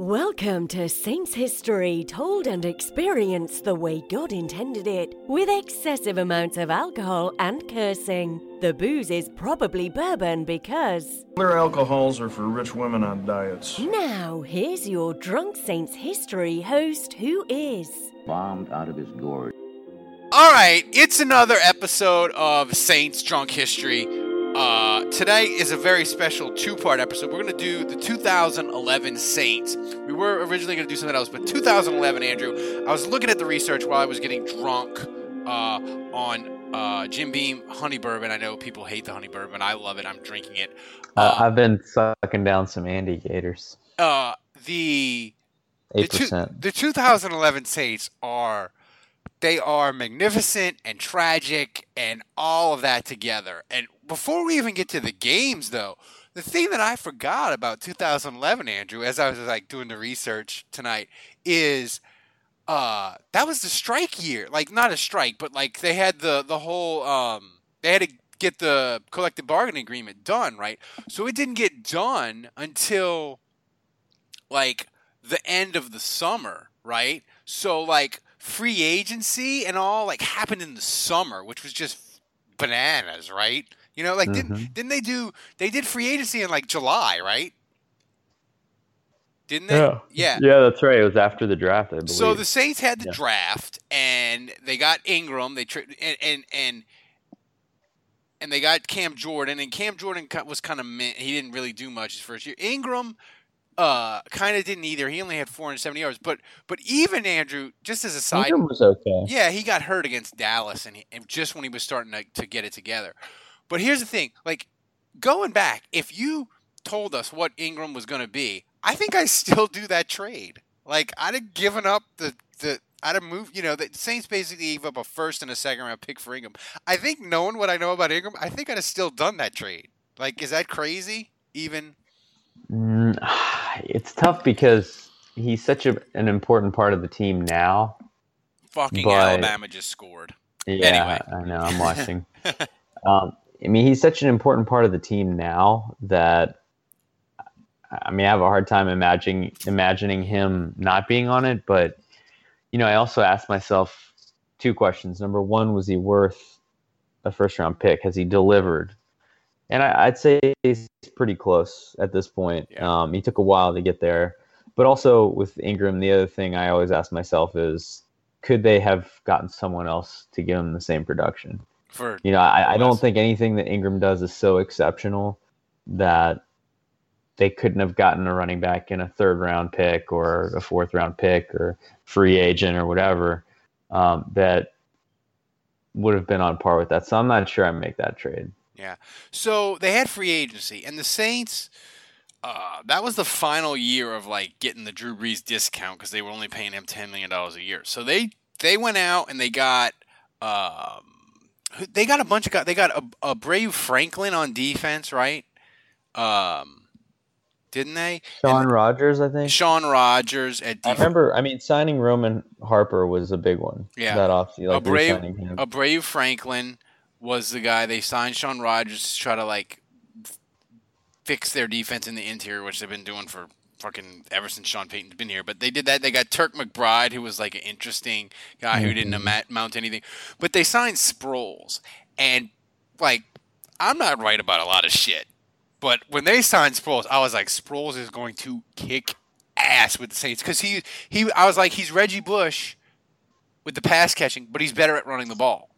Welcome to Saints History, told and experienced the way God intended it, with excessive amounts of alcohol and cursing. The booze is probably bourbon because. Other alcohols are for rich women on diets. Now, here's your Drunk Saints History host who is. bombed out of his gourd. All right, it's another episode of Saints Drunk History. Uh, today is a very special two-part episode. We're going to do the 2011 Saints. We were originally going to do something else, but 2011, Andrew. I was looking at the research while I was getting drunk uh, on uh, Jim Beam Honey Bourbon. I know people hate the Honey Bourbon. I love it. I'm drinking it. Uh, I've been sucking down some Andy Gators. Uh, the the, Eight two, the 2011 Saints are they are magnificent and tragic and all of that together. And before we even get to the games, though, the thing that I forgot about 2011, Andrew, as I was like doing the research tonight, is uh that was the strike year. Like not a strike, but like they had the the whole um they had to get the collective bargaining agreement done, right? So it didn't get done until like the end of the summer, right? So like free agency and all like happened in the summer, which was just bananas, right? You know, like didn't mm-hmm. didn't they do they did free agency in like July, right? Didn't they? Yeah. yeah, that's right. It was after the draft, I believe. So the Saints had the Yeah. draft, and they got Ingram. They tra- and and and and they got Cam Jordan, and Cam Jordan was kind of mint. He didn't really do much his first year. Ingram, uh, kind of didn't either. He only had 470 yards. But but even Andrew, just as a side, Ingram was okay. yeah, he got hurt against Dallas, and, he, and just when he was starting to, to get it together. But here's the thing: like going back, if you told us what Ingram was going to be, I think I still do that trade. Like I'd have given up the the. I'd have moved, you know, the Saints basically gave up a first and a second round pick for Ingram. I think knowing what I know about Ingram, I think I'd have still done that trade. Like, is that crazy? Even it's tough because he's such a, an important part of the team now. fucking But- Alabama just scored. Yeah, Anyway. I know. I'm watching. um, I mean, he's such an important part of the team now that I mean, I have a hard time imagining imagining him not being on it. But you know, I also asked myself two questions. Number one, was he worth a first round pick? Has he delivered? And I, I'd say he's pretty close at this point. Yeah. Um, he took a while to get there. But also with Ingram, the other thing I always ask myself is, could they have gotten someone else to give him the same production? For You know, I, I don't think anything that Ingram does is so exceptional that they couldn't have gotten a running back in a third round pick or a fourth round pick or free agent or whatever um, that would have been on par with that. So I'm not sure I make that trade. Yeah. So they had free agency, and the Saints. Uh, that was the final year of like getting the Drew Brees discount because they were only paying him ten million dollars a year. So they they went out and they got um, they got a bunch of guys. They got a, Aubrayo Franklin on defense, right? Um, didn't they? Sean And Rogers, I think. Shaun Rogers at I remember. I mean, signing Roman Harper was a big one. Yeah. that off. Like a brave, a brave Franklin was the guy they signed. Shaun Rogers to try to like f- fix their defense in the interior, which they've been doing for fucking ever since Sean Payton's been here. But they did that. They got Turk McBride, who was like an interesting guy who didn't mm-hmm. ama- mount anything. But they signed Sproles, and like I'm not right about a lot of shit. But when they signed Sproles, I was like, Sproles is going to kick ass with the Saints because he he. I was like, he's Reggie Bush with the pass catching, but he's better at running the ball.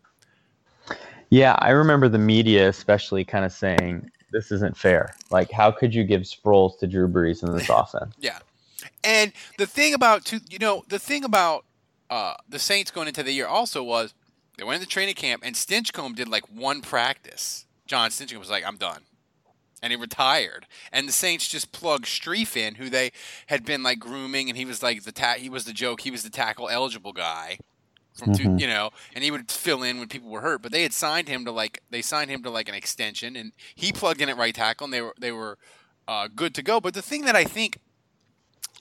Yeah, I remember the media especially kind of saying this isn't fair. Like, how could you give Sproles to Drew Brees in this offense? Yeah. And the thing about you know, the thing about uh, the Saints going into the year also was they went into training camp and Stinchcomb did like one practice. Jon Stinchcomb was like, "I'm done." and he retired. And the Saints just plugged Strief in, who they had been like grooming, and he was like the ta- he was the joke, he was the tackle eligible guy from two, Mhm. you know, and he would fill in when people were hurt. But they had signed him to like they signed him to like an extension, and he plugged in at right tackle, and they were they were uh, good to go. But the thing that I think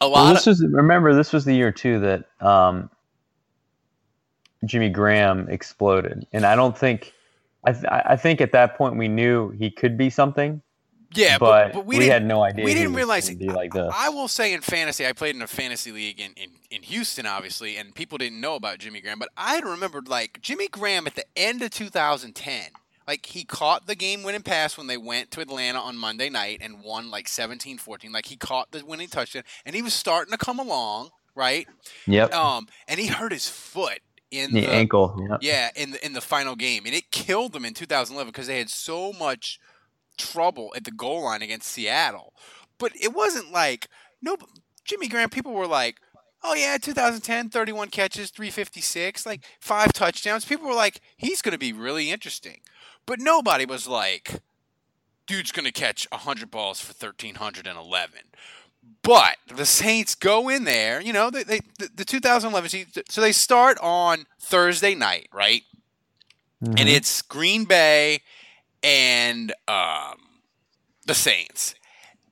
a Well, lot this was remember this was the year too that um, Jimmy Graham exploded, and I don't think I, th- I think at that point we knew he could be something, yeah, but, but, we, we, had no idea. we didn't realize be like this. I will say in fantasy, I played in a fantasy league in, in, in Houston, obviously, and people didn't know about Jimmy Graham. But I remembered like Jimmy Graham at the end of 2010. Like he caught the game winning pass when they went to Atlanta on Monday night and won like 17-14. Like he caught the winning touchdown and he was starting to come along, right? Yep, Um, and he hurt his foot in the the ankle. Yep. yeah, in the in the final game, and it killed them in 2011 because they had so much trouble at the goal line against Seattle. But it wasn't like no Jimmy Graham. People were like, "Oh yeah, 2010, 31 catches, 356, like five touchdowns." People were like, "He's going to be really interesting," but nobody was like, "Dude's going to catch 100 balls for 1311." But the Saints go in there, you know, they, they the, the 2011 season. So they start on Thursday night, right? Mhm. and it's Green Bay and um, the Saints.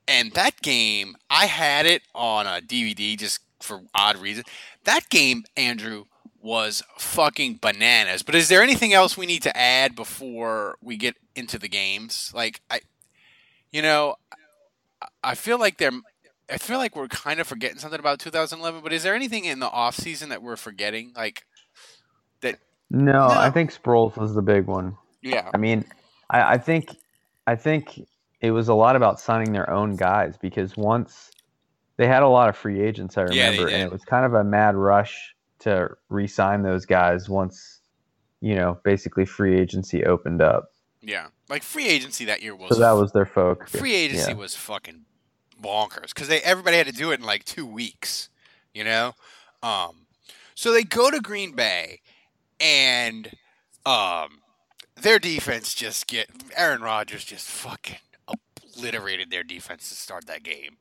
And that game, I had it on a DVD just for odd reason. That game, Andrew, was fucking bananas. But is there anything else we need to add before we get into the games? Like I, you know, I- feel like they're. I feel like we're kind of forgetting something about 2011. But is there anything in the off season that we're forgetting? Like, no, No. I think Sproles was the big one. yeah, I mean, I, I think I think it was a lot about signing their own guys because once they had a lot of free agents, I Yeah, remember, and it was kind of a mad rush to re-sign those guys once you know basically free agency opened up. yeah. Like free agency that year was So that was their focus. free agency Yeah. was fucking bonkers because they everybody had to do it in like two weeks, you know. Um, so they go to Green Bay, and um, their defense just get Aaron Rodgers just fucking obliterated their defense to start that game.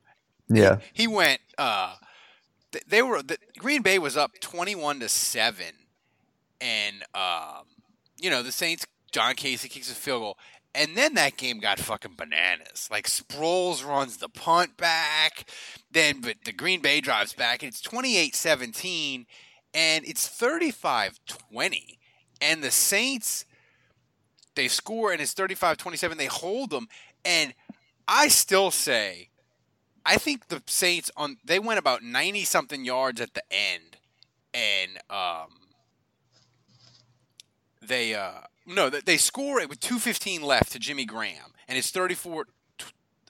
Yeah, He went. Uh, they were the, Green Bay was up twenty-one to seven, and um, you know the Saints. John Kasay kicks a field goal, and then that game got fucking bananas. Like Sproles runs the punt back, then but the Green Bay drives back, and it's 28-17, and it's 35-20, and the Saints they score, and it's 35-27. They hold them, and I still say I think the Saints on they went about ninety something yards at the end, and um, they uh no they, they score it with two fifteen left to Jimmy Graham, and it's thirty four.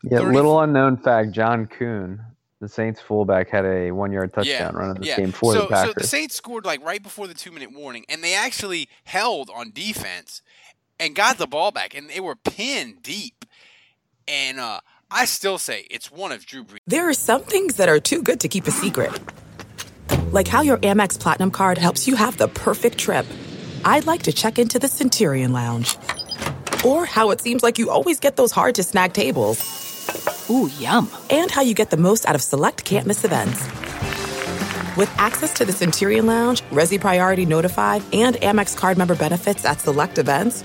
yeah. 30 Little unknown fact: John Kuhn, the Saints fullback, had a one-yard touchdown run in this yeah. game for so, the Packers. So the Saints scored like right before the two minute warning, and they actually held on defense and got the ball back, and they were pinned deep. And uh, I still say it's one of Drew Brees. There are some things that are too good to keep a secret. Like how your Amex Platinum card helps you have the perfect trip. I'd like to check into the Centurion Lounge. Or how it seems like you always get those hard to snag tables. Ooh, yum. And how you get the most out of select can't miss events. With access to the Centurion Lounge, Resy Priority Notify, and Amex card member benefits at select events,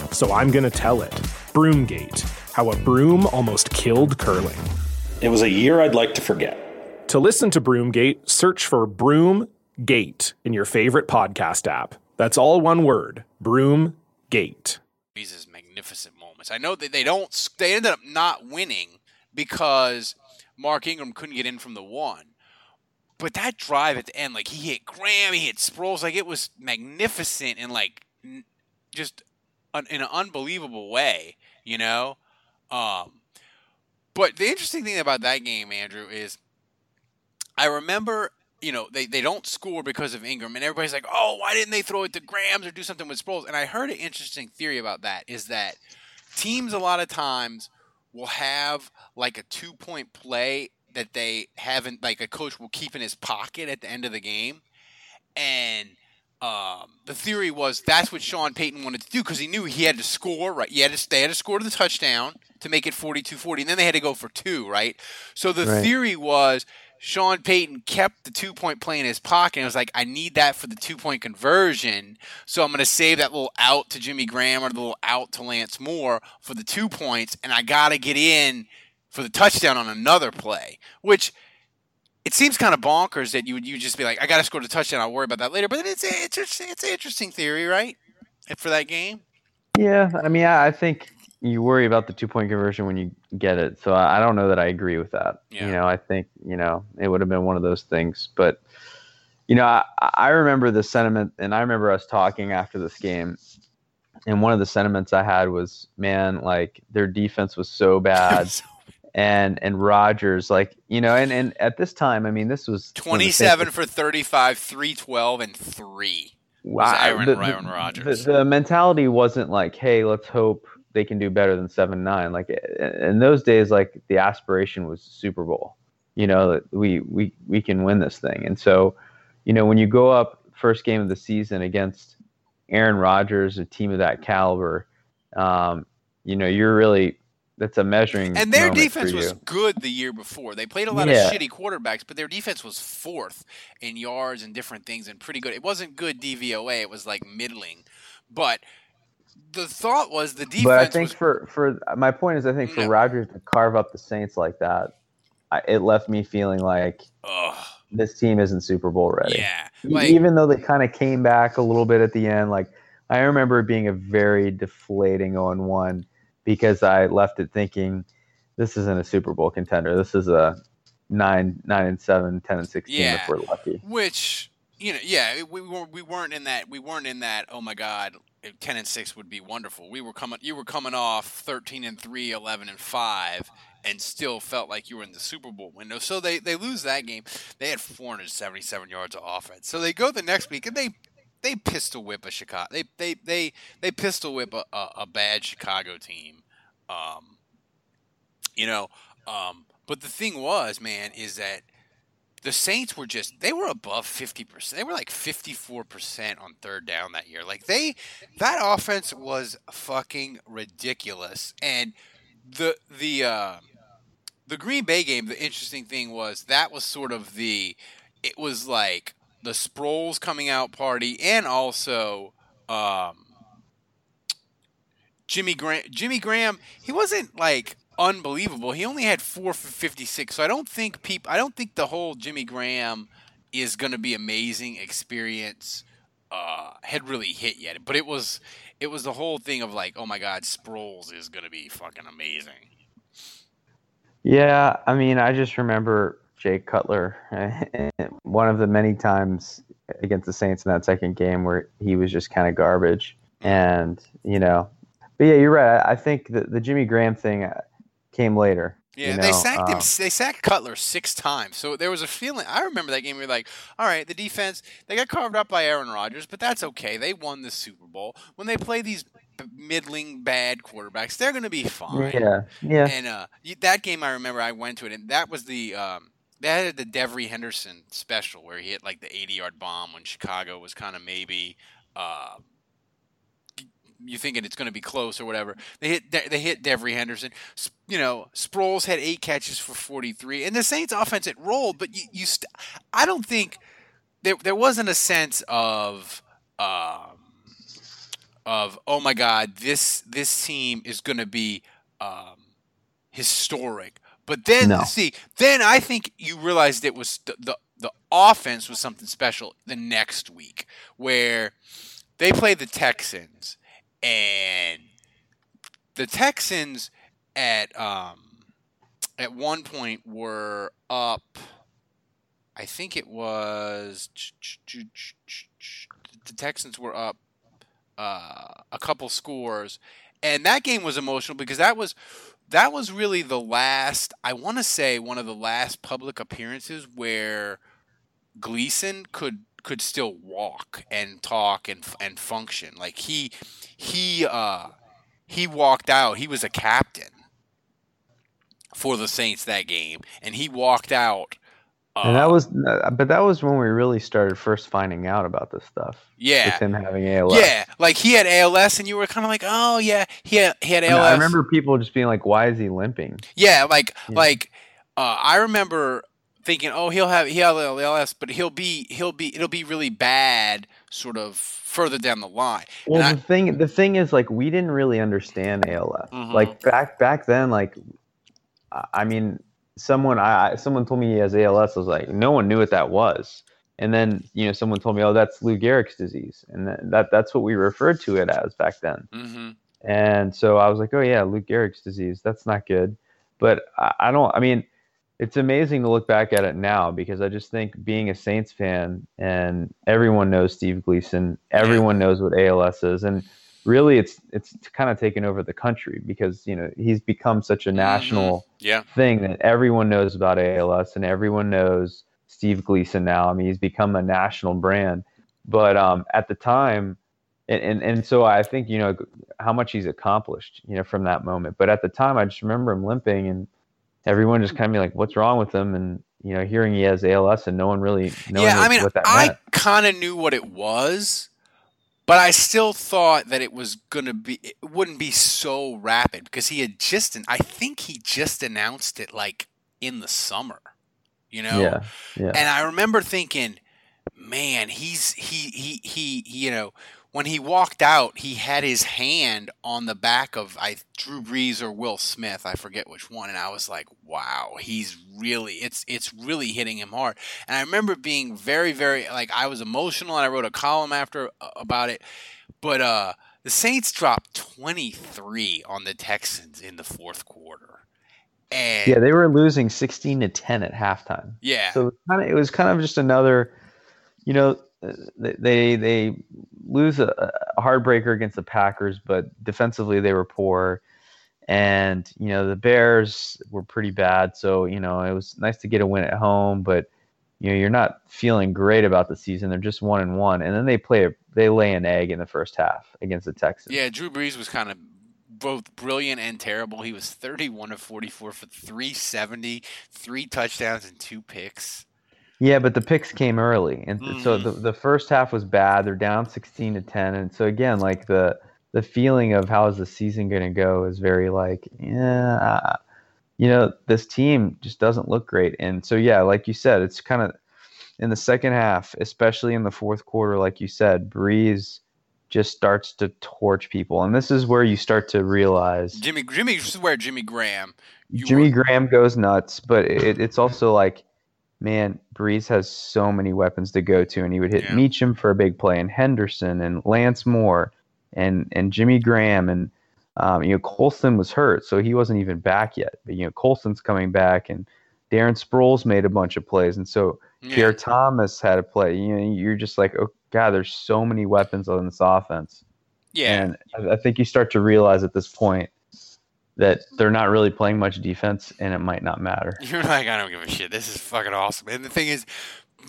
so I'm going to tell it. Broomgate How a Broom Almost Killed Curling. It was a year I'd like to forget. To listen to Broomgate, search for Broomgate in your favorite podcast app. That's all one word Broomgate. These is magnificent moments. I know that they don't. They ended up not winning because Mark Ingram couldn't get in from the one. But that drive at the end, like he hit Graham, he hit Sproles, like it was magnificent and like just in an unbelievable way, you know. Um, but the interesting thing about that game, Andrew, is I remember, you know, they, they don't score because of Ingram, and everybody's like, oh, why didn't they throw it to Grams or do something with Sproles? And I heard an interesting theory about that is that teams a lot of times will have like a two point play that they haven't, like a coach will keep in his pocket at the end of the game. And um, the theory was that's what Sean Payton wanted to do because he knew he had to score, right? He had to, they had to score to the touchdown to make it 42 40, and then they had to go for two, right? So the right. theory was Sean Payton kept the two point play in his pocket and was like, I need that for the two point conversion. So I'm going to save that little out to Jimmy Graham or the little out to Lance Moore for the two points. And I got to get in for the touchdown on another play, which it seems kind of bonkers that you would you just be like, I got to score the touchdown. I'll worry about that later. But it's, it's, it's an interesting theory, right? For that game. Yeah. I mean, I think you worry about the two point conversion when you get it. So I don't know that I agree with that. Yeah. You know, I think you know it would have been one of those things. But you know, I, I remember the sentiment, and I remember us talking after this game. And one of the sentiments I had was, man, like their defense was so bad. and and Rodgers, like you know, and, and at this time, I mean, this was twenty seven for thirty five, three twelve, and three. Wow, Aaron, the, Aaron Rodgers. The, the, mentality wasn't like, hey, let's hope they can do better than seven nine. Like in those days, like the aspiration was Super Bowl. You know that we we we can win this thing, and so you know when you go up first game of the season against Aaron Rodgers, a team of that caliber, um, you know you're really that's a measuring. And their defense was good the year before. They played a lot yeah. of shitty quarterbacks, but their defense was fourth in yards and different things and pretty good. It wasn't good DVOA. It was like middling, but the thought was the defense. But I think was, for for my point is, I think for no. Rodgers to carve up the Saints like that, I, it left me feeling like Ugh. this team isn't Super Bowl ready. Yeah, like, even though they kind of came back a little bit at the end. Like I remember it being a very deflating oh on one because I left it thinking this isn't a Super Bowl contender. This is a nine nine and seven, 10 and sixteen yeah, if we're lucky. Which you know, yeah, we were we weren't in that we weren't in that. Oh my God, ten and six would be wonderful. We were coming, you were coming off thirteen and 3, 11 and five, and still felt like you were in the Super Bowl window. So they they lose that game. They had four hundred seventy seven yards of offense. So they go the next week and they they pistol whip a Chicago. They they they they pistol whip a, a, a bad Chicago team. Um, you know, um, but the thing was, man, is that the Saints were just they were above 50%. They were like 54% on third down that year. Like they that offense was fucking ridiculous. And the the uh the Green Bay game, the interesting thing was that was sort of the it was like the Sproles coming out party and also um Jimmy Graham Jimmy Graham, he wasn't like unbelievable. He only had four for 56. So I don't think people, I don't think the whole Jimmy Graham is going to be amazing experience uh, had really hit yet. But it was, it was the whole thing of like, oh my God, Sproles is going to be fucking amazing. Yeah, I mean, I just remember Jay Cutler, one of the many times against the Saints in that second game where he was just kind of garbage. And, you know, but yeah, you're right. I think the, the Jimmy Graham thing, came later. Yeah, you know? they sacked him. Um, they sacked Cutler six times. So there was a feeling. I remember that game. We were like, all right, the defense they got carved up by Aaron Rodgers, but that's okay. They won the Super Bowl. When they play these middling bad quarterbacks, they're going to be fine. Yeah, yeah. And uh, that game, I remember I went to it, and that was the. Um, they had the Devery Henderson special where he hit like the 80 yard bomb when Chicago was kind of maybe uh, you thinking it's going to be close or whatever. They hit they hit Devery Henderson. You know, Sproles had eight catches for 43, and the Saints' offense it rolled. But you, you st- I don't think there there wasn't a sense of um, of oh my god this this team is going to be um, historic. But then no. see, then I think you realized it was the, the the offense was something special the next week where they played the Texans, and the Texans at um, at one point were up. I think it was the Texans were up uh, a couple scores, and that game was emotional because that was that was really the last. I want to say one of the last public appearances where Gleason could could still walk and talk and and function. Like he he uh he walked out. He was a captain for the Saints that game, and he walked out. Uh, and that was, but that was when we really started first finding out about this stuff. Yeah, with him having ALS. Yeah, like he had ALS, and you were kind of like, oh yeah, he had he had ALS. I remember people just being like, "Why is he limping?" Yeah, like yeah. like uh, I remember thinking, oh, he'll have he'll have ALS, but he'll be he'll be it'll be really bad, sort of further down the line. Well, and the I, thing the thing is, like, we didn't really understand ALS. Mm-hmm. Like back back then, like, I mean, someone I someone told me he has ALS. I was like, no one knew what that was. And then you know, someone told me, oh, that's Lou Gehrig's disease, and that that's what we referred to it as back then. Mm-hmm. And so I was like, oh yeah, Lou Gehrig's disease. That's not good. But I, I don't. I mean it's amazing to look back at it now because I just think being a Saints fan and everyone knows Steve Gleason, everyone knows what ALS is, and really it's it's kind of taken over the country because you know he's become such a mm-hmm. national mm-hmm. yeah. thing that everyone knows about ALS and everyone knows Steve Gleason now. I mean, he's become a national brand, but um, at the time. And, and, and so I think you know how much he's accomplished, you know, from that moment. But at the time, I just remember him limping, and everyone just kind of be like, "What's wrong with him?" And you know, hearing he has ALS and no one really knowing yeah, I mean, what that I kind of knew what it was, but I still thought that it was gonna be it wouldn't be so rapid because he had just I think he just announced it like in the summer, you know. Yeah, yeah. And I remember thinking, man, he's he he he you know when he walked out, he had his hand on the back of I Drew Brees or Will Smith, I forget which one, and I was like, "Wow, he's really it's it's really hitting him hard." And I remember being very very like I was emotional, and I wrote a column after uh, about it. But uh, the Saints dropped twenty three on the Texans in the fourth quarter. And yeah, they were losing sixteen to ten at halftime. Yeah, so kind of, it was kind of just another, you know, they they lose a, a heartbreaker against the Packers, but defensively they were poor. And you know the Bears were pretty bad, so you know it was nice to get a win at home, but you know you're not feeling great about the season. They're just one and one, and then they play a, they lay an egg in the first half against the Texans. Yeah, Drew Brees was kind of both brilliant and terrible. He was 31 of 44 for 370, three touchdowns and two picks. Yeah, but the picks came early, and mm. so the, the first half was bad. They're down sixteen to ten, and so again, like the the feeling of how is the season going to go is very like, yeah, you know, this team just doesn't look great, and so yeah, like you said, it's kind of in the second half, especially in the fourth quarter, like you said, Brees just starts to torch people, and this is where you start to realize Jimmy Jimmy this is where Jimmy Graham Jimmy were... Graham goes nuts, but it, it's also like man, Brees has so many weapons to go to, and he would hit yeah. Meachem for a big play, and Henderson, and Lance Moore, and and Jimmy Graham, and um, you know Colston was hurt, so he wasn't even back yet. But you know Colston's coming back, and Darren Sproles made a bunch of plays, and so yeah. Pierre Thomas had a play. You know, you're just like, oh god, there's so many weapons on this offense. Yeah, and I, I think you start to realize at this point that they're not really playing much defense and it might not matter. You're like, I don't give a shit. This is fucking awesome. And the thing is,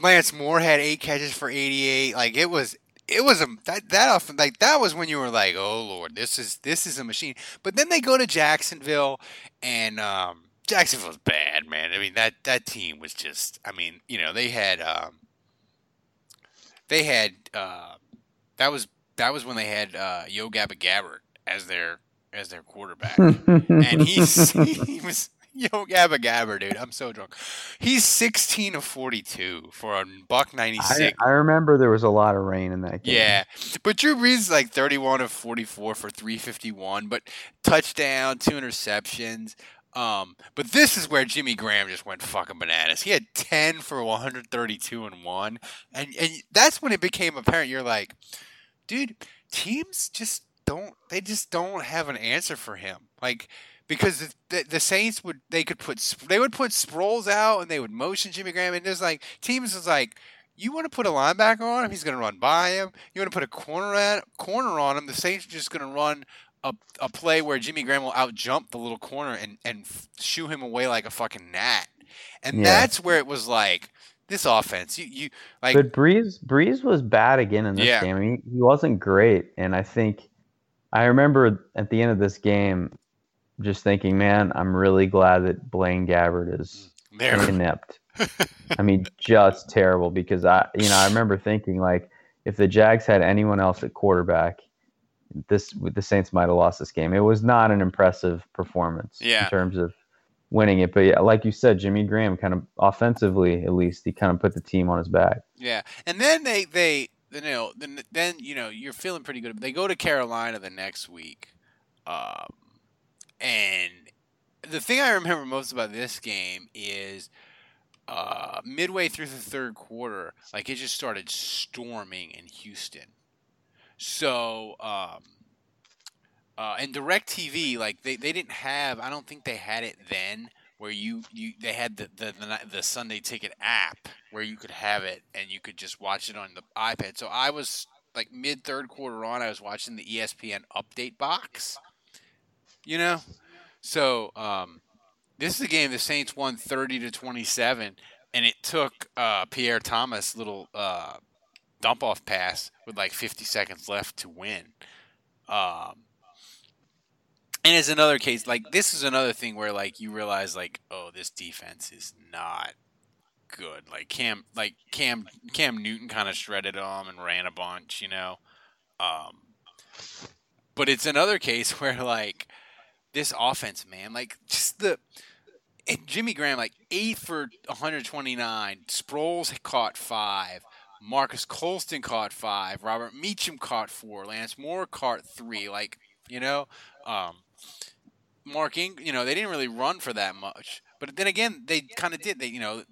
Lance Moore had eight catches for 88. Like it was, it was a that that often like that was when you were like, oh lord, this is this is a machine. But then they go to Jacksonville and um, Jacksonville's bad, man. I mean that that team was just. I mean, you know, they had um, they had uh, that was that was when they had uh, Yo Gabba Gabbert as their as their quarterback, and he's he was yo Gabba Gabber, dude. I'm so drunk. He's 16 of 42 for a buck 96. I, I, remember there was a lot of rain in that game. Yeah, but Drew Brees is like 31 of 44 for 351, but touchdown, two interceptions. Um, but this is where Jimmy Graham just went fucking bananas. He had 10 for 132 and one, and and that's when it became apparent. You're like dude, teams just don't. They just don't have an answer for him. Like because the, the, Saints would they could put they would put Sproles out and they would motion Jimmy Graham and there's like teams is like you want to put a linebacker on him, he's going to run by him. You want to put a corner at, corner on him, the Saints are just going to run a, a play where Jimmy Graham will out jump the little corner and and shoo him away like a fucking gnat. And Yeah. that's where it was like this offense. You you like but Brees Brees was bad again in this Yeah. game. He, he wasn't great, and I think I remember at the end of this game just thinking, man, I'm really glad that Blaine Gabbert is mm, There. inept. I mean, just terrible because I, you know, I remember thinking like, if the Jags had anyone else at quarterback, this the Saints might have lost this game. It was not an impressive performance Yeah. in terms of winning it, but yeah, like you said, Jimmy Graham kind of offensively, at least, he kind of put the team on his back. Yeah, and then they they you know then then you know you're feeling pretty good. They go to Carolina the next week, um, and the thing I remember most about this game is uh, midway through the third quarter, like it just started storming in Houston. So um, uh, and Directv, like they, they didn't have. I don't think they had it then. Where you, you they had the, the the the Sunday Ticket app where you could have it and you could just watch it on the iPad. So I was like mid third quarter on. I was watching the ESPN update box. You know, so um, this is a game the Saints won thirty to twenty seven, and it took uh, Pierre Thomas little uh, dump off pass with like fifty seconds left to win. Um, and it's another case like this is another thing where like you realize like oh this defense is not good. Like Cam like Cam Cam Newton kind of shredded them and ran a bunch, you know. Um, but it's another case where like this offense, man, like just the and Jimmy Graham like eight for 129. Sproles caught five. Marques Colston caught five. Robert Meachem caught four. Lance Moore caught three. Like you know, um, Mark Ing, you know, they didn't really run for that much. But then again, they kind of did. They, you know,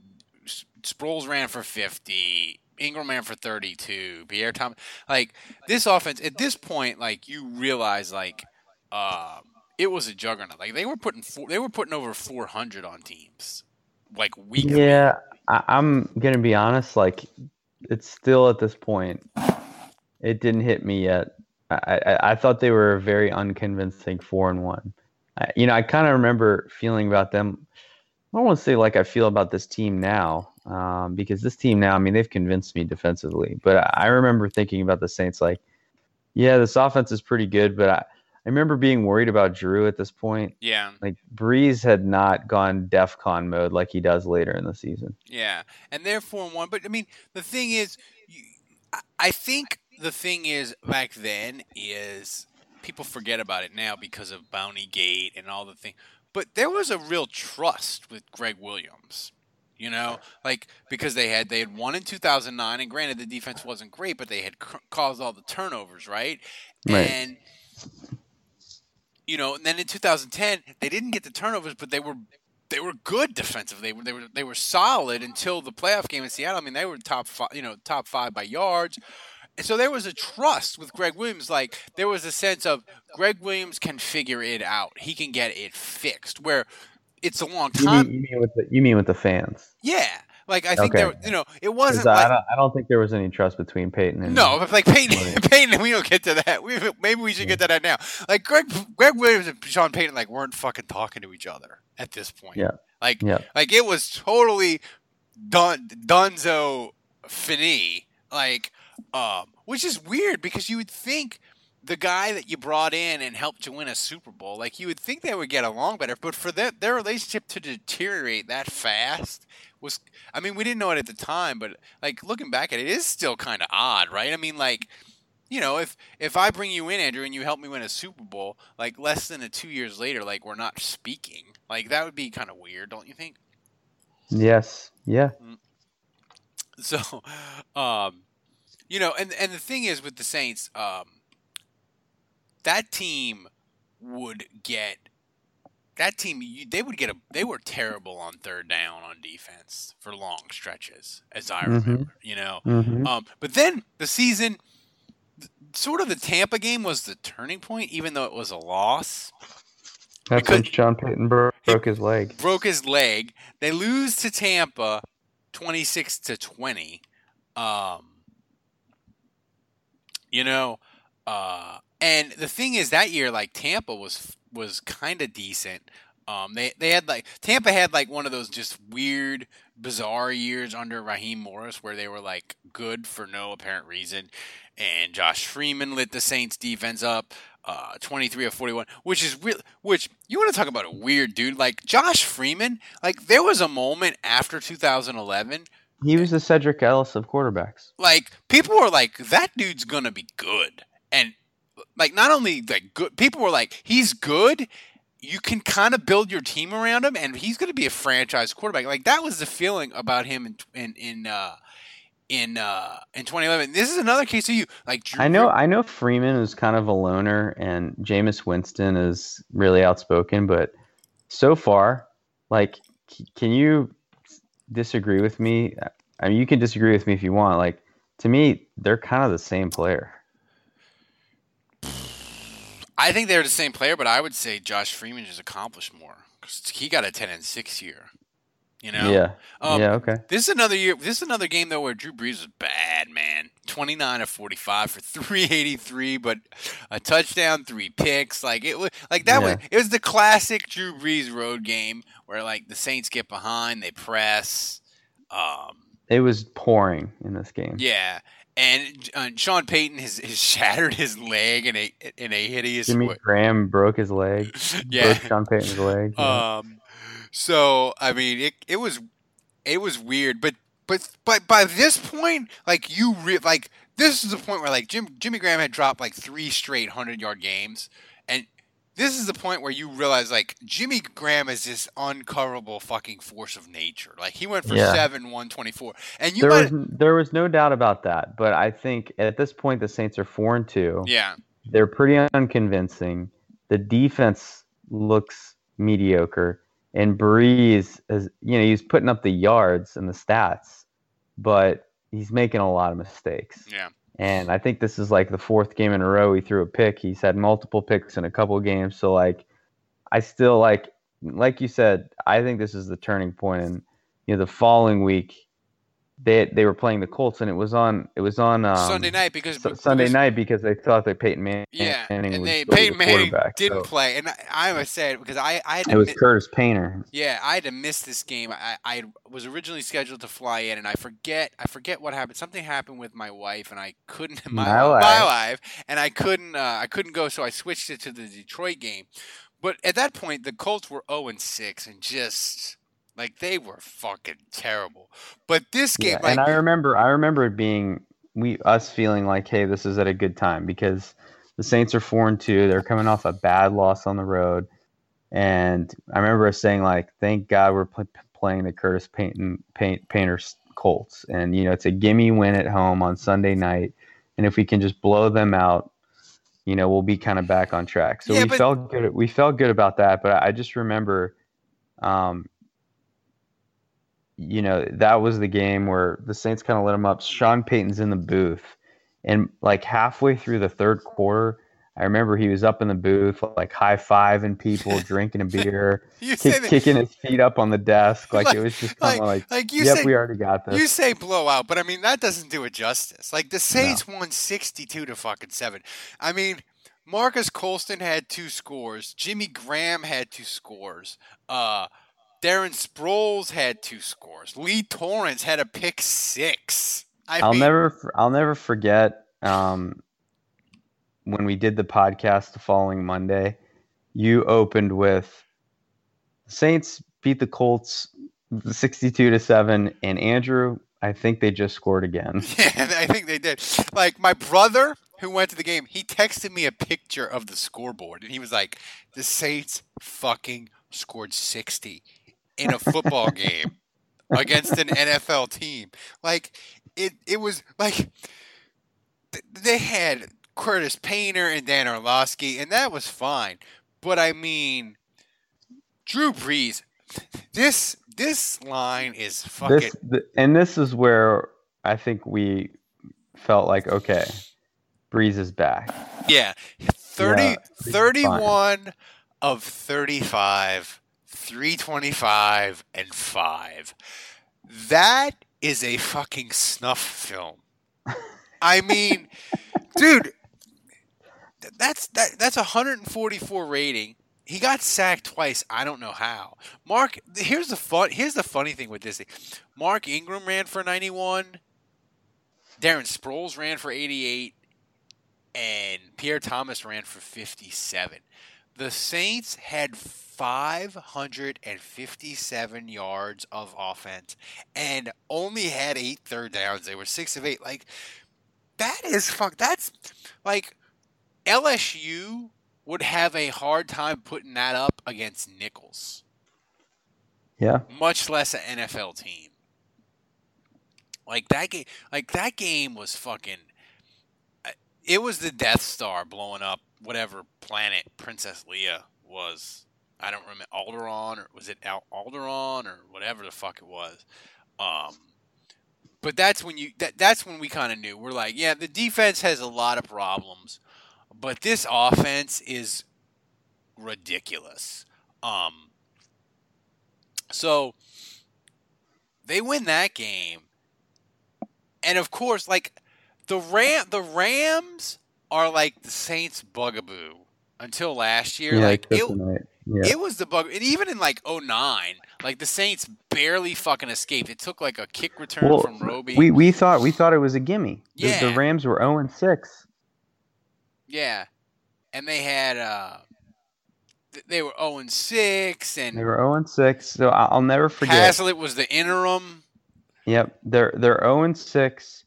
S- Sproles ran for 50. Ingram ran for 32. Pierre Thomas. Like, this offense, at this point, like, you realize, like, um, it was a juggernaut. Like, they were putting four, they were putting over 400 on teams. Like, week to week. Yeah, I, I'm gonna be honest. Like, it's still at this point, it didn't hit me yet. I, I, I thought they were a very unconvincing four and one. I, you know, I kind of remember feeling about them. I don't want to say like I feel about this team now, um, because this team now, I mean, they've convinced me defensively. But I, I remember thinking about the Saints like, yeah, this offense is pretty good, but I, I remember being worried about Drew at this point. Yeah. Like Brees had not gone DEFCON mode like he does later in the season. Yeah, and they're four and one. But I mean, the thing is, I think the thing is back then is people forget about it now because of Bounty Gate and all the thing. But there was a real trust with Gregg Williams. You know, like because they had they had won in 2009, and granted the defense wasn't great, but they had c- caused all the turnovers, right? Right. And you know, and then in 2010 they didn't get the turnovers, but they were they were good defensively. They were they were they were solid until the playoff game in Seattle. I mean, they were top five, you know, top five by yards. And so there was a trust with Gregg Williams. Like there was a sense of Gregg Williams can figure it out. He can get it fixed. Where it's a long You time. mean, you mean with the you mean with the fans? Yeah, like I think Okay. there, you know, it wasn't I, don't, I don't think there was any trust between Payton and no, but like Payton, Payton, we don't get to that. We, maybe we should get to that now. Like Greg, Gregg Williams and Sean Payton like weren't fucking talking to each other at this point. Yeah. Like, Yeah. like it was totally done, Dunzo fini. Like, um, which is weird because you would think the guy that you brought in and helped to win a Super Bowl, like you would think they would get along better, but for their their relationship to deteriorate that fast was, I mean, we didn't know it at the time, but like looking back at it, it is still kind of odd, right? I mean, like. You know, if if I bring you in, Andrew, and you help me win a Super Bowl, like less than a two years later, like we're not speaking, like that would be kind of weird, don't you think? Yes. Yeah. So, um, you know, and and the thing is with the Saints, um, that team would get that team. You, they would get a. They were terrible on third down on defense for long stretches, as I Mhm. remember. You know, Mhm. um, but then the season, sort of the Tampa game was the turning point, even though it was a loss. That's when John Payton bro- broke his leg. Broke his leg. They lose to Tampa, twenty six to twenty. Um, you know, uh, and the thing is that year, like Tampa was was kind of decent. Um, they they had like Tampa had like one of those just weird, bizarre years under Raheem Morris where they were like good for no apparent reason, and Josh Freeman lit the Saints defense up. Uh, 23 of 41, which is real. Which you want to talk about a weird dude like Josh Freeman? Like there was a moment after 2011 He was the Sedrick Ellis of quarterbacks. like people were like that dude's gonna be good. And like not only like good people were like he's good. You can kind of build your team around him and he's gonna be a franchise quarterback. Like that was the feeling about him in in in uh in uh in 2011 this is another case of you like Drew I know I know Freeman is kind of a loner and Jameis Winston is really outspoken, but so far, like c- can you disagree with me? I mean you can disagree with me if you want. Like to me, they're kind of the same player. I think they're the same player but I would say Josh Freeman just accomplished more because he got a 10 and 6 year you know Yeah. Um, yeah, okay. This is another year. This is another game though where Drew Brees was bad, man. Twenty nine of forty five for three eighty three, but a touchdown, three picks. Like it was like that was it was the classic Drew Brees road game where like the Saints get behind, they press. Um, It was pouring in this game. yeah, and uh, Sean Payton has, has shattered his leg in a in a hideous Jimmy way. Graham broke his leg. Yeah. Broke Sean Payton's leg. yeah. Um, so I mean, it it was it was weird, but but but by this point, like you re- like this is the point where like Jim Jimmy Graham had dropped like three straight hundred yard games, and this is the point where you realize like Jimmy Graham is this uncoverable fucking force of nature. Like he went for Yeah. seven one twenty four, and you there might was there was no doubt about that, but I think at this point the Saints are four and two. yeah They're pretty unconvincing. The defense looks mediocre, and Brees is you know he's putting up the yards and the stats, but he's making a lot of mistakes. yeah And I think this is like the fourth game in a row he threw a pick. He's had multiple picks in a couple games. So like, I still like, like you said, I think this is the turning point. And you know, the following week, they they were playing the Colts, and it was on it was on um, Sunday night because Su- Sunday because- night because they thought that Peyton Man- Yeah, Manning and they still Peyton the Manning didn't so play, and I, I was sad because I I had to it was mi- Curtis Painter. Yeah, I had to miss this game. I, I was originally scheduled to fly in, and I forget I forget what happened. Something happened with my wife, and I couldn't my, My my wife. wife, and I couldn't uh, I couldn't go, so I switched it to the Detroit game. But at that point, the Colts were zero and six, and just like they were fucking terrible. But this game, Yeah, like, and I remember, I remember it being we us feeling like, hey, this is at a good time because the Saints are four and two. They're coming off a bad loss on the road, and I remember us saying like, thank God we're pl- playing the Curtis Painton Paint, Painters Colts, and you know it's a gimme win at home on Sunday night, and if we can just blow them out. You know, we'll be kind of back on track. So Yeah, we but- felt good. We felt good about that. But I just remember, um, you know, that was the game where the Saints kind of let them up. Sean Payton's in the booth. And like halfway through the third quarter, I remember he was up in the booth, like high fiving people, drinking a beer, kick- kicking his feet up on the desk. Like, Like- it was just kind of like- like, like you yep, say- we already got this. You say blowout, but I mean that doesn't do it justice. Like the Saints won sixty-two to fucking seven. I mean, Marques Colston had two scores. Jimmy Graham had two scores. Uh, Darren Sproles had two scores. Leigh Torrence had a pick six. I I'll mean, never, I'll never forget um, when we did the podcast the following Monday. You opened with Saints beat the Colts sixty-two to seven, and Andrew, I think they just scored again. Yeah, I think they did. Like my brother who went to the game, he texted me a picture of the scoreboard, and he was like, "The Saints fucking scored sixty in a football game against an NFL team." Like it, it was like th- they had Curtis Painter and Dan Orlovsky, and that was fine. But I mean, Drew Brees, this this line is fucking. this th- and this is where I think we felt like okay, Brees is back. Yeah. 30, Yeah, Brees is 31 of 35, 325 and 5. That is a fucking snuff film. I mean, dude, that's that, that's a 144 rating. He got sacked twice. I don't know how. Mark, here's the fun. Here's the funny thing with this thing. Mark Ingram ran for 91. Darren Sproles ran for 88, and Pierre Thomas ran for 57. The Saints had 557 yards of offense and only had eight third downs. They were six of eight. Like that is fuck. That's like LSU would have a hard time putting that up against Nicholls, Yeah. much less an NFL team. Like that game, like that game was fucking. uh, It was the Death Star blowing up whatever planet Princess Leia was. I don't remember Alderon or was it Al- Alderaan or whatever the fuck it was. Um, but that's when you that, that's when we kind of knew we're like, yeah, the defense has a lot of problems, but this offense is ridiculous. Um, so they win that game, and of course, like the Ram, the Rams are like the Saints' bugaboo until last year. Yeah, like it. Yeah. it was the bug, and even in like 09, like the Saints barely fucking escaped. It took like a kick return well, from Roby. we we thought we thought it was a gimme. The, the Rams were 0 and 6. yeah, and they had uh, they were 0 and 6, and They were 0 and 6. So I'll never forget. Haslett was the interim. Yep, they're they're 0 and 6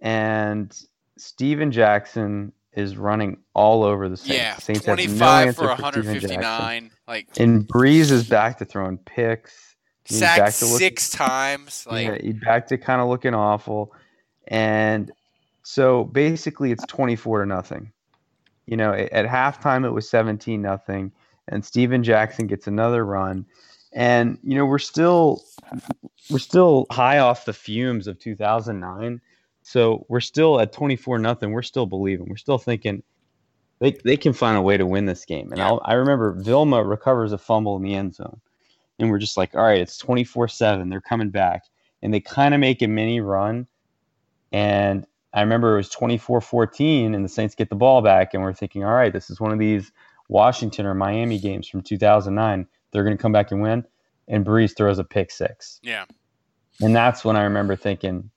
and Steven Jackson is running all over the Saints. Yeah, Saints have no 25 answer for Jackson. 159. Like And Brees is back to throwing picks. He's back sacked six times. Like yeah, he's back to kind of looking awful. And so basically it's 24 to nothing. You know, at at halftime it was 17 nothing and Steven Jackson gets another run. And you know, we're still we're still high off the fumes of 2009. So we're still at 24 nothing. We're still believing. We're still thinking they, they can find a way to win this game. And I'll, I remember Vilma recovers a fumble in the end zone. And we're just like, all right, it's 24 7. They're coming back. And they kind of make a mini run. And I remember it was 24 14, and the Saints get the ball back. And we're thinking, all right, this is one of these Washington or Miami games from 2009. They're going to come back and win. And Brees throws a pick six. yeah, And that's when I remember thinking,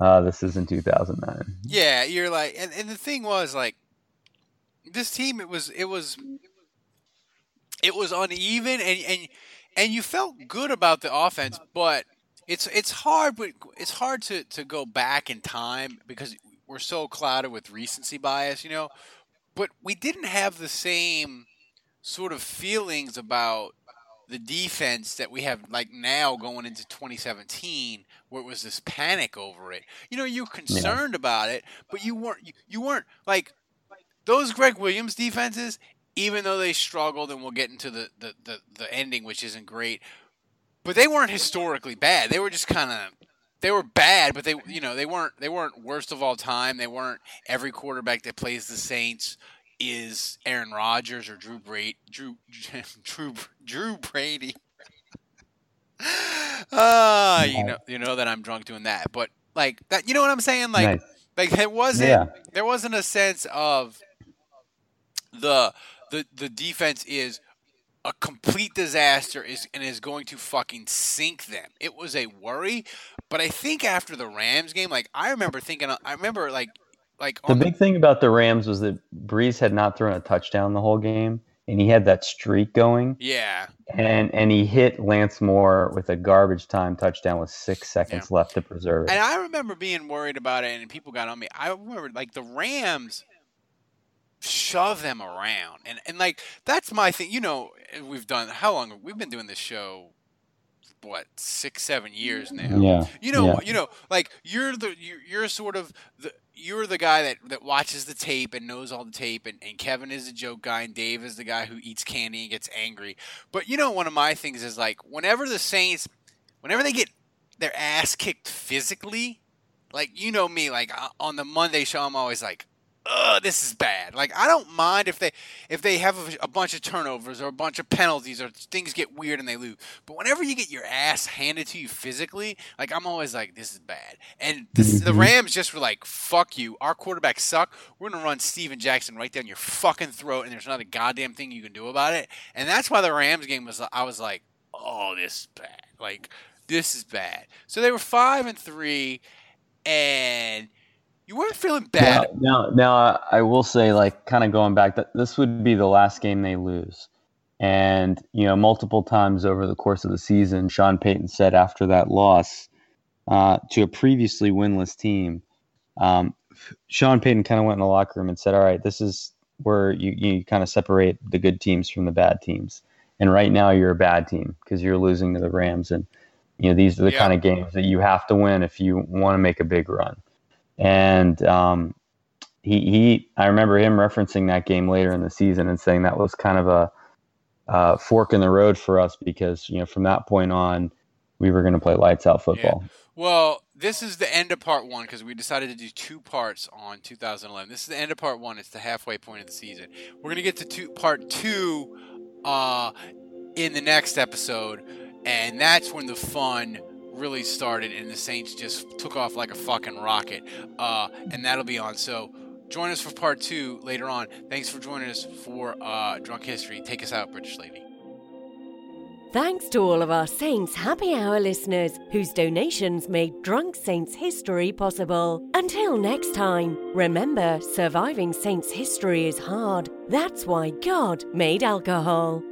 uh, this is in 2009. yeah. You're like, and, and the thing was like, this team. It was it was it was uneven, and and and you felt good about the offense, but it's it's hard. But it's hard to to go back in time because we're so clouded with recency bias, you know. But we didn't have the same sort of feelings about the defense that we have like now going into 2017 where it was this panic over it. You know you're concerned about it but you weren't you, you weren't like those Gregg Williams defenses even though they struggled and we'll get into the the, the, the ending which isn't great but they weren't historically bad. They were just kind of they were bad but they you know they weren't they weren't worst of all time. They weren't every quarterback that plays the saints is Aaron Rodgers or Drew Brady, Drew, Drew, Drew Brady. Ah, you know, you know that I'm drunk doing that, but like that, you know what I'm saying? Like, Nice. like it wasn't, Yeah. there wasn't a sense of the the the defense is a complete disaster is and is going to fucking sink them. It was a worry, but I think after the Rams game, like I remember thinking, I remember like like The big thing about the Rams was that Brees had not thrown a touchdown the whole game, and he had that streak going. yeah, And and he hit Lance Moore with a garbage time touchdown with six seconds left to preserve it. And I remember being worried about it, and people got on me. I remember like the Rams shove them around, and and like that's my thing. You know, we've done how long? We've been doing this show. What six, seven years now? Yeah, You know, yeah. you know, like you're the you're, you're sort of the you're the guy that, that watches the tape and knows all the tape, and, and Kevin is the joke guy, and Dave is the guy who eats candy and gets angry. But you know, one of my things is like whenever the Saints, whenever they get their ass kicked physically, like you know me, like uh, on the Monday show, I'm always like, ugh, this is bad. Like I don't mind if they if they have a, a, bunch of turnovers or a bunch of penalties or things get weird and they lose. But whenever you get your ass handed to you physically, like I'm always like, this is bad. And this, mm-hmm. the Rams just were like, fuck you. Our quarterbacks suck. We're gonna run Steven Jackson right down your fucking throat, and there's not a goddamn thing you can do about it. And that's why the Rams game was. I was like, oh, this is bad. Like this is bad. So they were five and three, and you weren't feeling bad. Now, now, now I will say, like, kind of going back, that this would be the last game they lose. And, you know, multiple times over the course of the season, Sean Payton said after that loss uh, to a previously winless team, um, Sean Payton kind of went in the locker room and said, all right, this is where you, you kind of separate the good teams from the bad teams. And right now you're a bad team because you're losing to the Rams. And, you know, these are the yeah. kind of games that you have to win if you want to make a big run and um, he he I remember him referencing that game later in the season and saying that was kind of a uh, fork in the road for us because you know from that point on we were going to play lights out football. Yeah. Well, this is the end of part one because we decided to do two parts on 2011. This is the end of part one. It's the halfway point of the season. We're going to get to two, part two uh, in the next episode, and that's when the fun really started and the Saints just took off like a fucking rocket. Uh, and that'll be on. So join us for part two later on. Thanks for joining us for uh, Drunk History. Take us out, British Lady. Thanks to all of our Saints Happy Hour listeners whose donations made Drunk Saints history possible. Until next time, remember surviving Saints history is hard. That's why God made alcohol.